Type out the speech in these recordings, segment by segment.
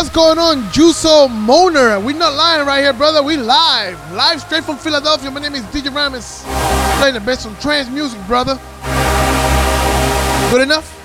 What's going on, Juso Moner? we not lying right here, brother. We live. Live straight from Philadelphia. My name is DJ Aramis. Playing the best on trance music, brother. Good enough?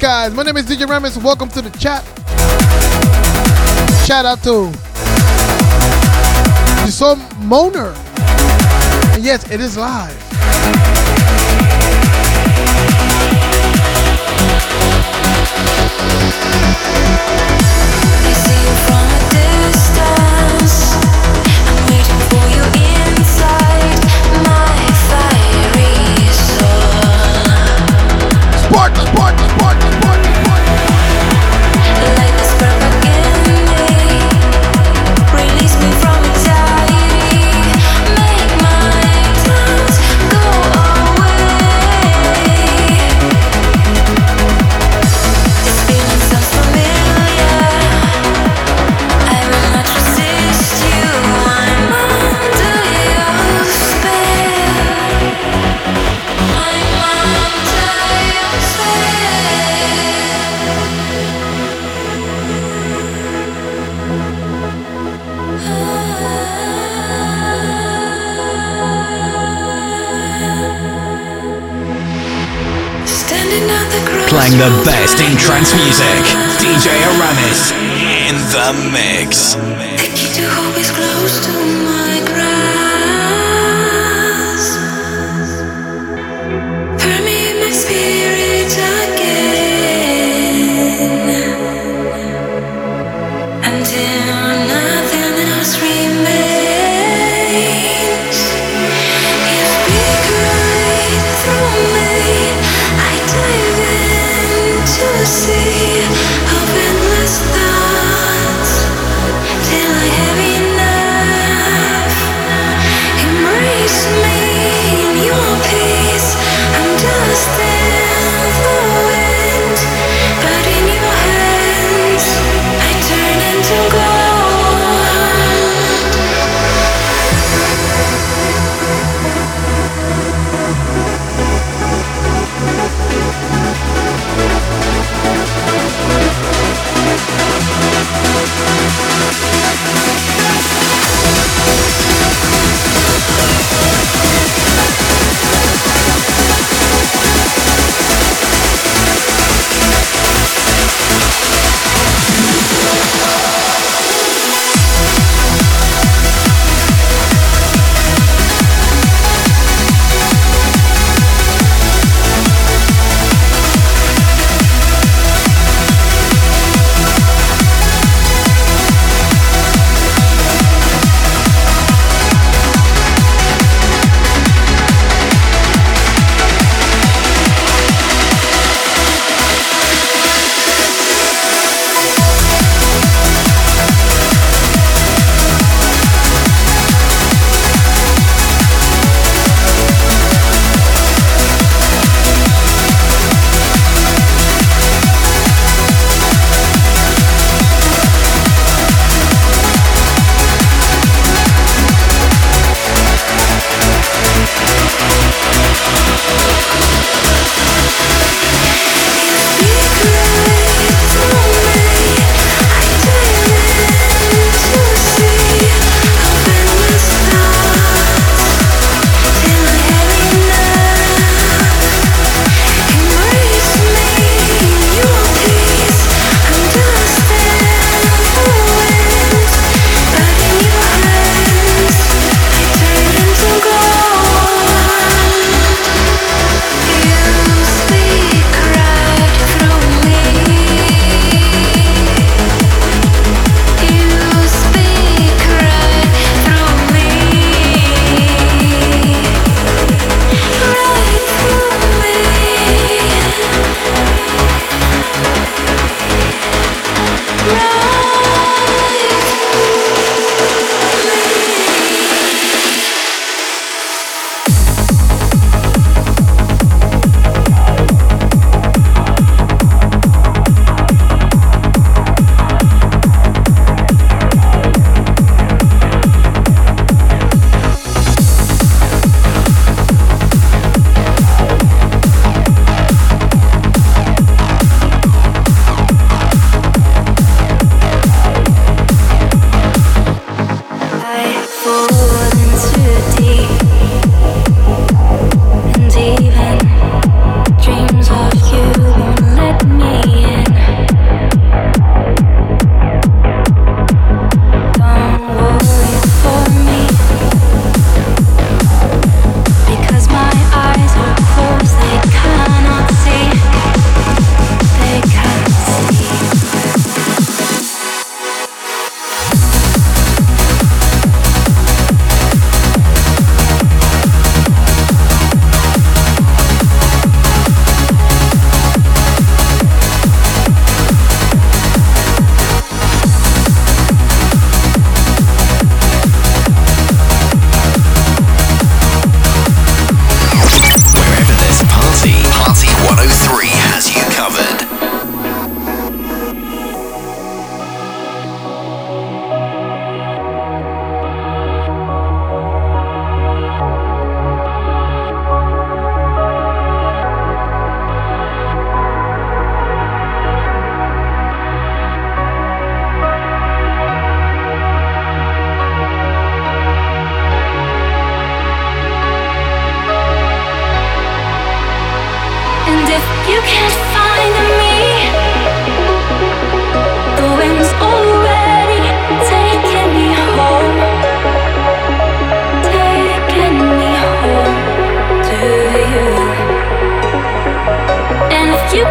guys. My name is DJ Aramis. Welcome to the chat. Shout out to Jason Moner. And yes, it is live.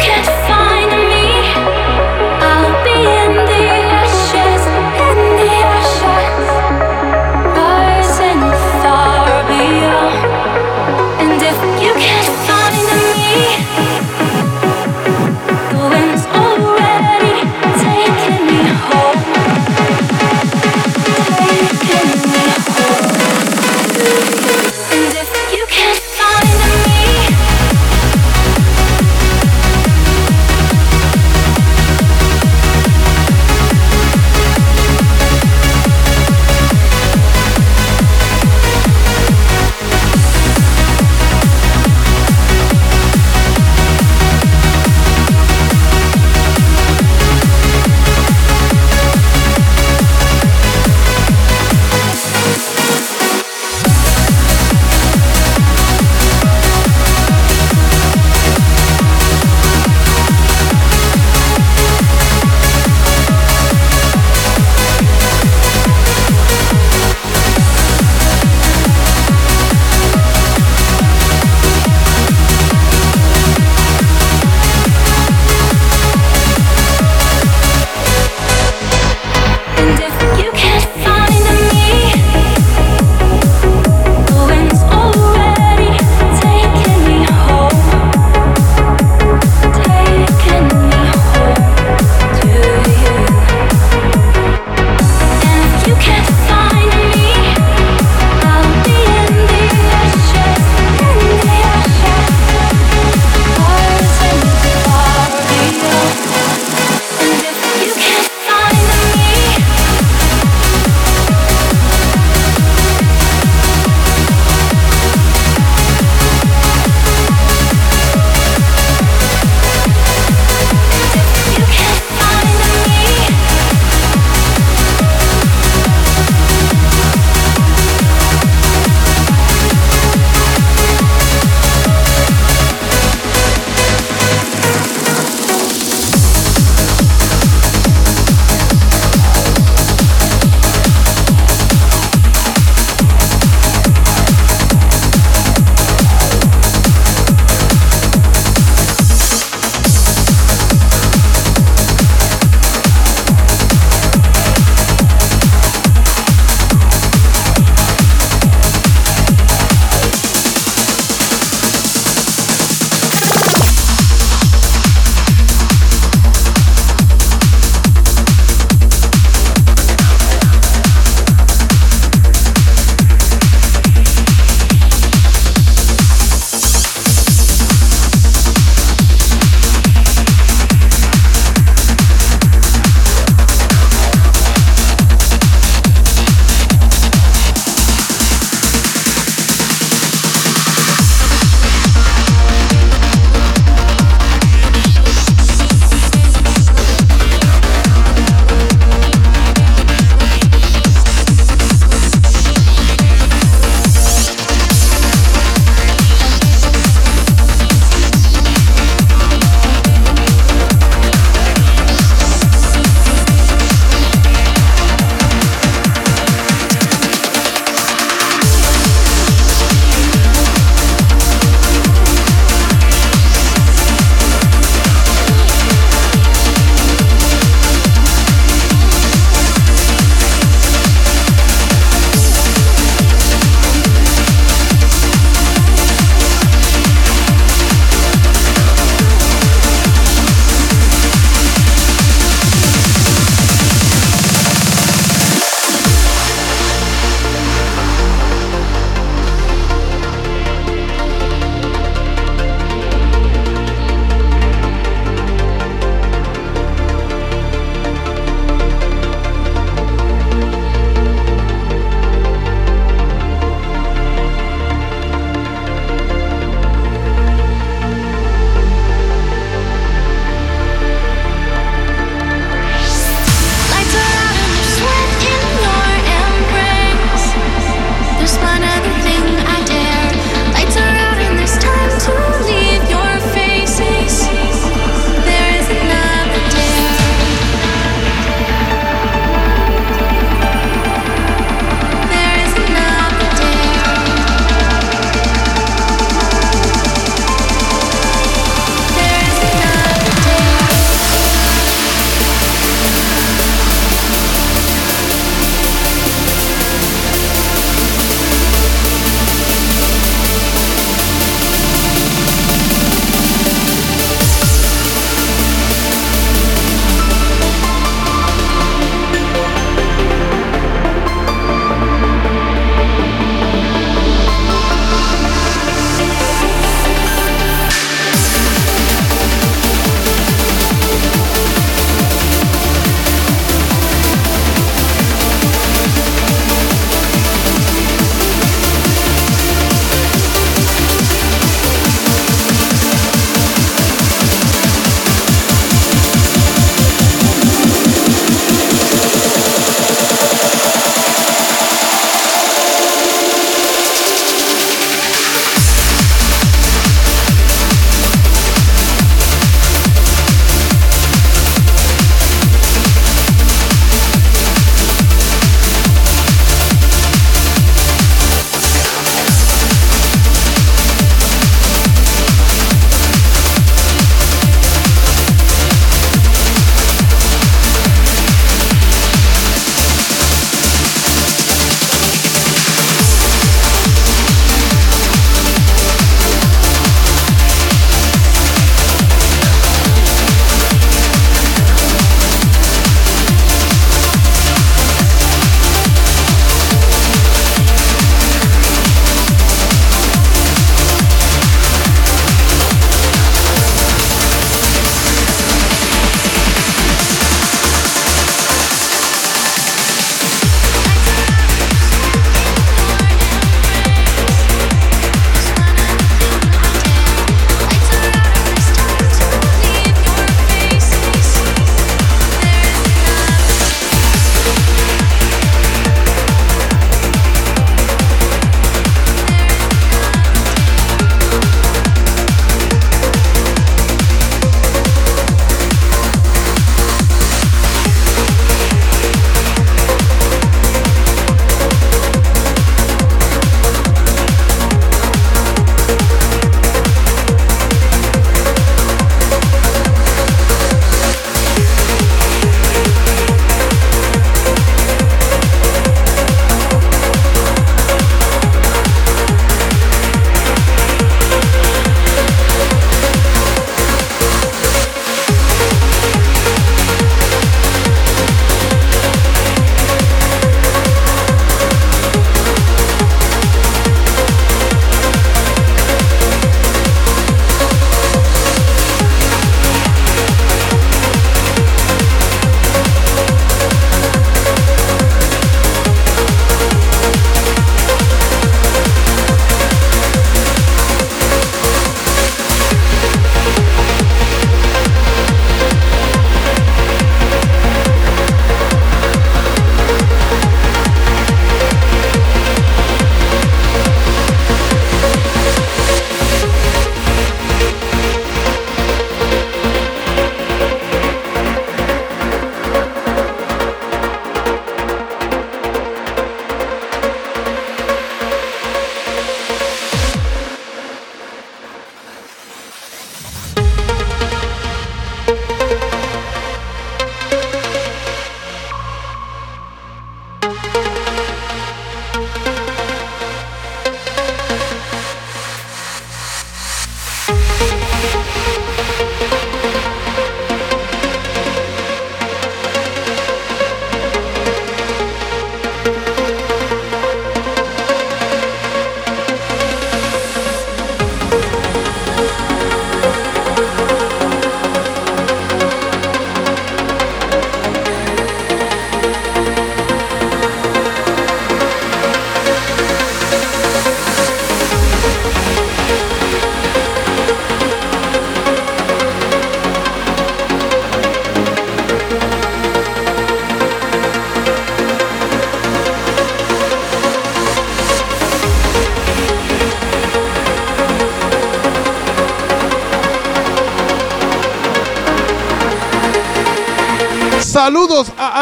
can't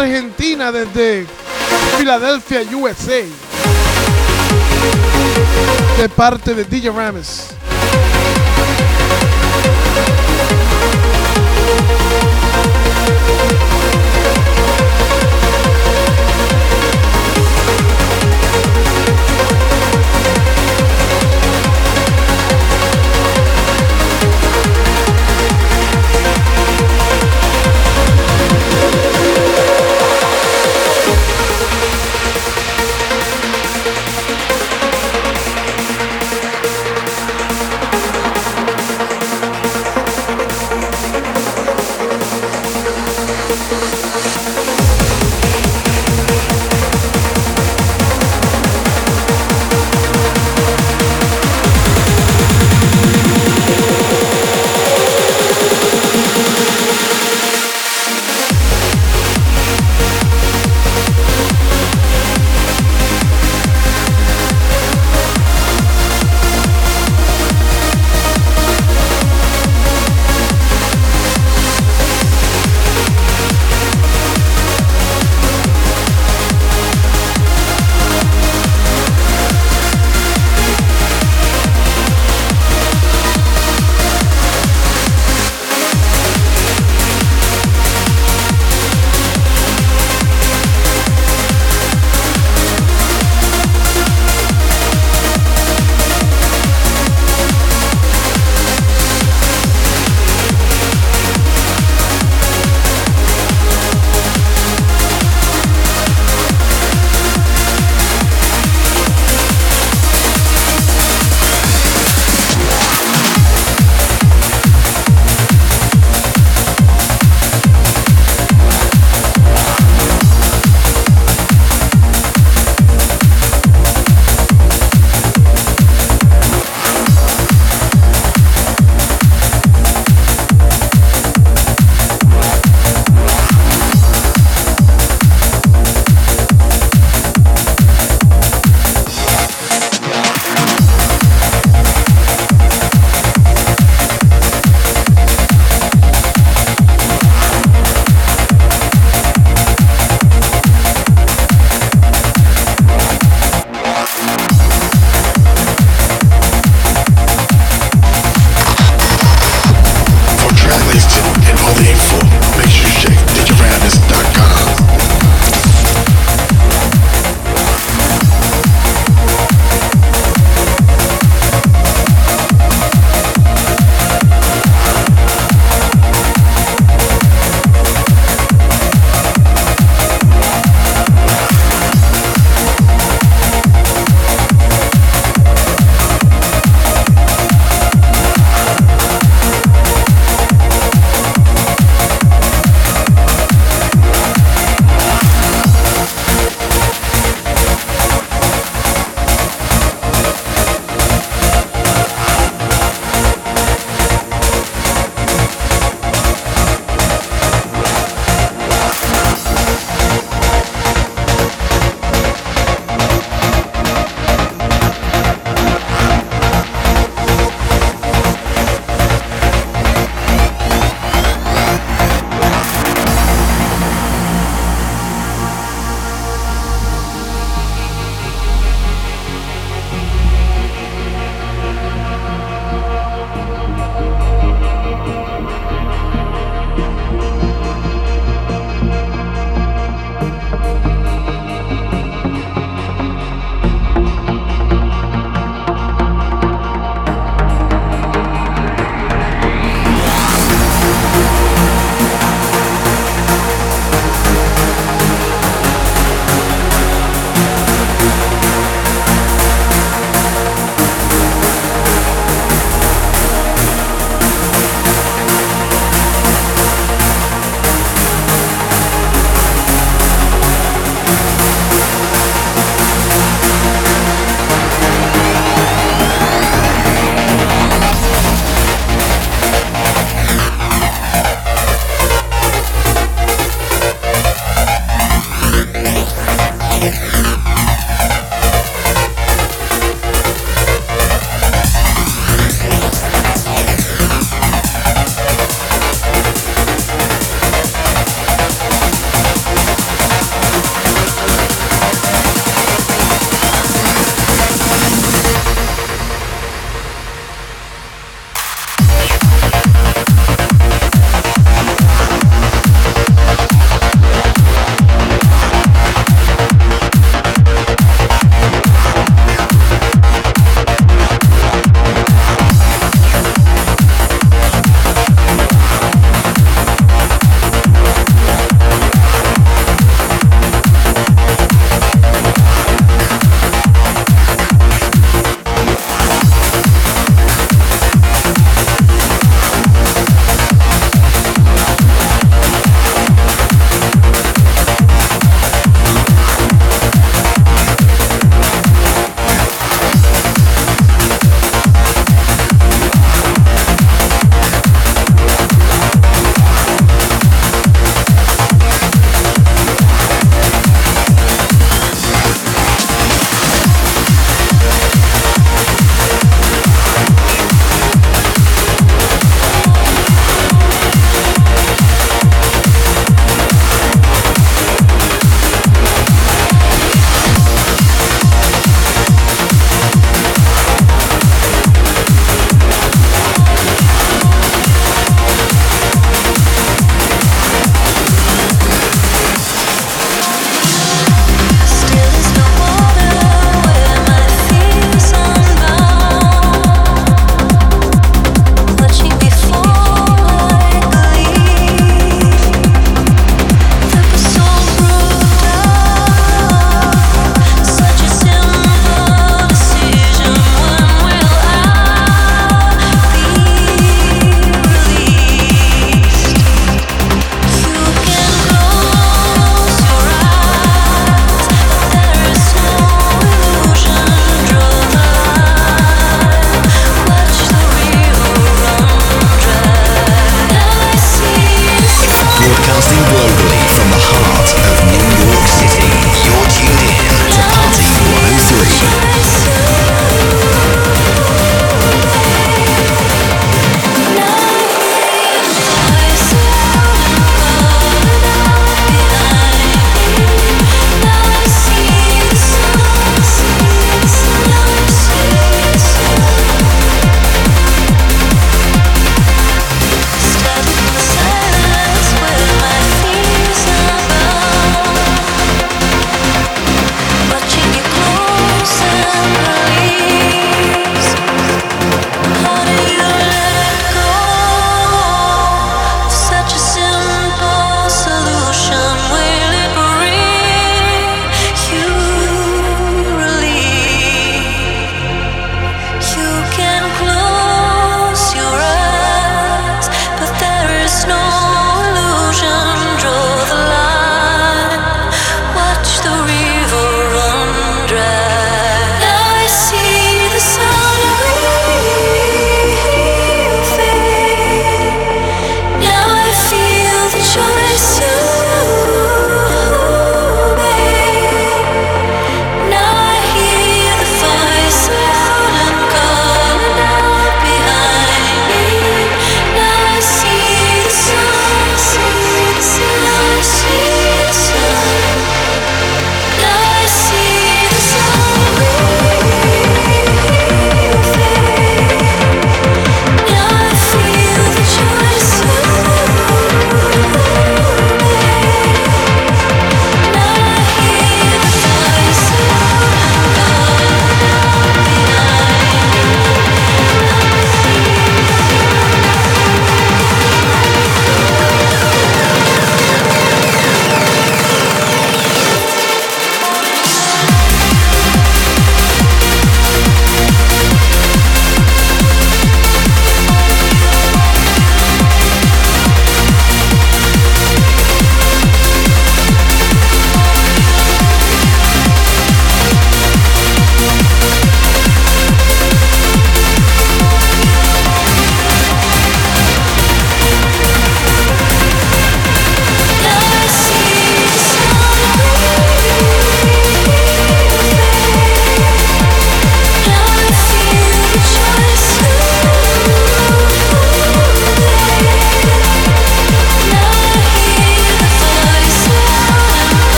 Argentina desde Filadelfia, USA. De parte de DJ Rames. Yeah.